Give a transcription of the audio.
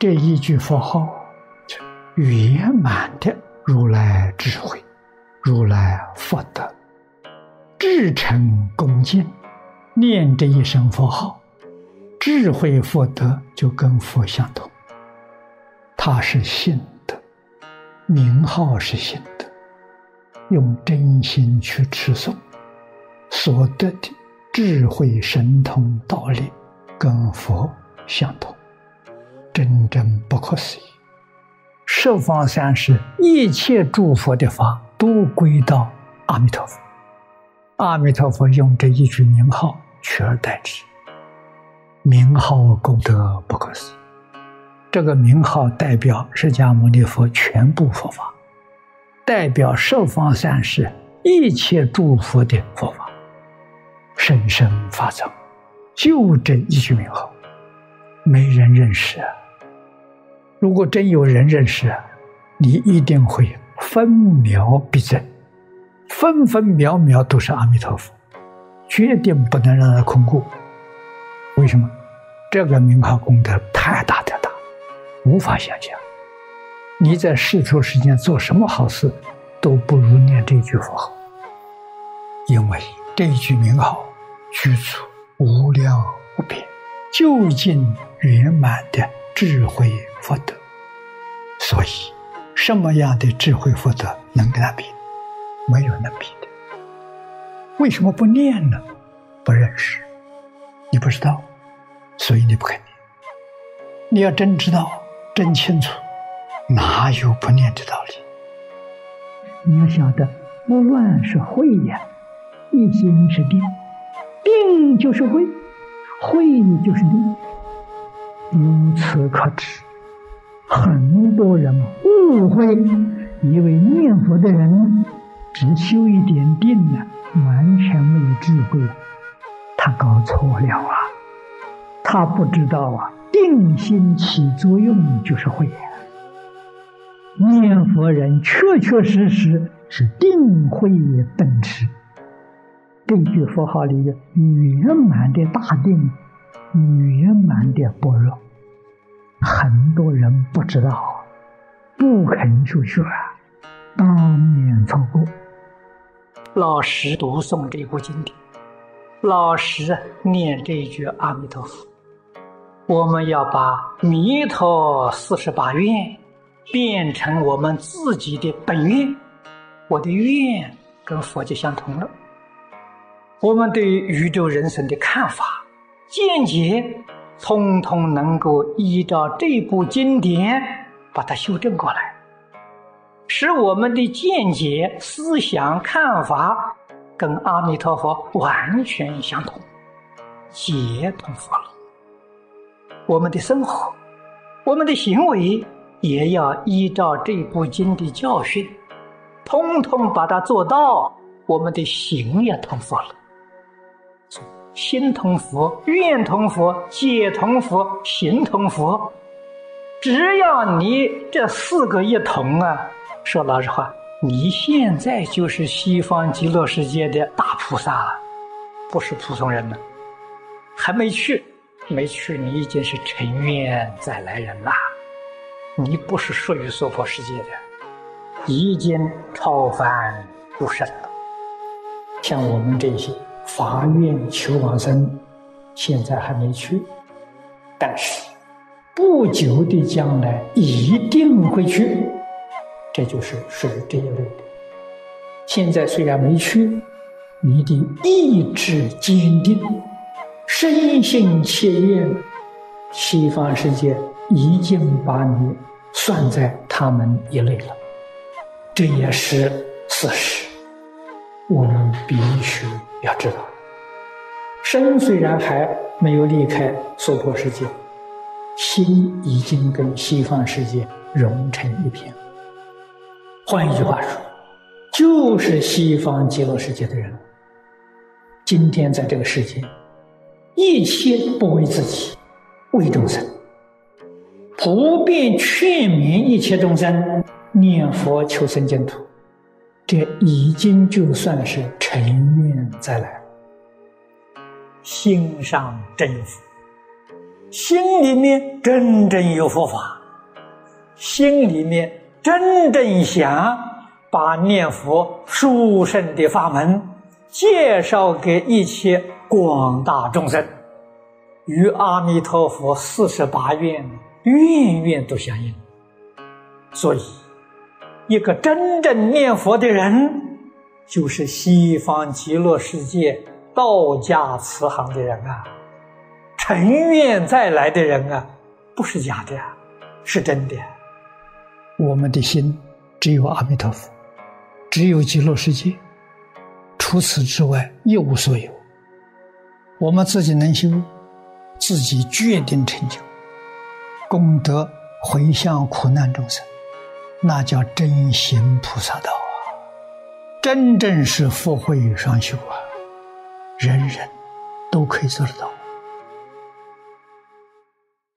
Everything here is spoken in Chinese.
这一句佛号，圆满的如来智慧、如来福德，至诚恭敬，念这一声佛号，智慧福德就跟佛相同。他是信的，名号是信的，用真心去持诵，所得的智慧神通道理，跟佛相同。真正不可思议，十方三世一切诸佛的法都归到阿弥陀佛。阿弥陀佛用这一句名号取而代之，名号功德不可思议。这个名号代表释迦牟尼佛全部佛法，代表十方三世一切诸佛的佛法，深深发藏，就这一句名号，没人认识。如果真有人认识，你一定会分秒必争，分分秒秒都是阿弥陀佛，决定不能让他空过。为什么？这个名号功德太大太大，无法想象。你在世出世间做什么好事，都不如念这句佛号，因为这一句名号具足无量无边、究竟圆满的智慧。福德，所以什么样的智慧福德能跟他比？没有能比的。为什么不念呢？不认识，你不知道，所以你不肯念。你要真知道、真清楚，哪有不念的道理？你要晓得，不乱是慧呀，一心是定，定就是慧，慧就是定，如此可知。很多人误会，以为念佛的人只修一点定呢，完全没有智慧。他搞错了啊！他不知道啊，定心起作用就是慧。念佛人确确实实是定慧本质。这句佛号里有圆满的大定，圆满的般若。很多人不知道，不肯去学，当面错过。老实读诵这部经典，老实念这一句阿弥陀佛。我们要把弥陀四十八愿变成我们自己的本愿，我的愿跟佛就相同了。我们对宇宙人生的看法、见解。通通能够依照这部经典把它修正过来，使我们的见解、思想、看法跟阿弥陀佛完全相同，皆同佛了。我们的生活、我们的行为也要依照这部经的教训，通通把它做到，我们的行也同佛了。心同佛，愿同佛，解同佛，行同佛。只要你这四个一同啊，说老实话，你现在就是西方极乐世界的大菩萨了，不是普通人了。还没去，没去，你已经是成愿再来人啦。你不是属于娑婆世界的，已经超凡入圣了。像我们这些。发愿求往生，现在还没去，但是不久的将来一定会去，这就是属于这一类的。现在虽然没去，你的意志坚定，深信切愿，西方世界已经把你算在他们一类了，这也是事实。我们必须要知道，身虽然还没有离开娑婆世界，心已经跟西方世界融成一片。换一句话说，就是西方极乐世界的人。今天在这个世界，一切不为自己，为众生，普遍劝勉一切众生念佛求生净土。这已经就算是成愿再来，心上真佛，心里面真正有佛法，心里面真正想把念佛殊胜的法门介绍给一切广大众生，与阿弥陀佛四十八愿愿愿都相应。所以，一个真正念佛的人，就是西方极乐世界道家慈航的人啊。尘愿再来的人啊，不是假的，是真的。我们的心只有阿弥陀佛，只有极乐世界，除此之外一无所有。我们自己能修，自己决定成就功德，回向苦难众生，那叫真行菩萨道啊！真正是福慧双修啊，人人都可以做得到。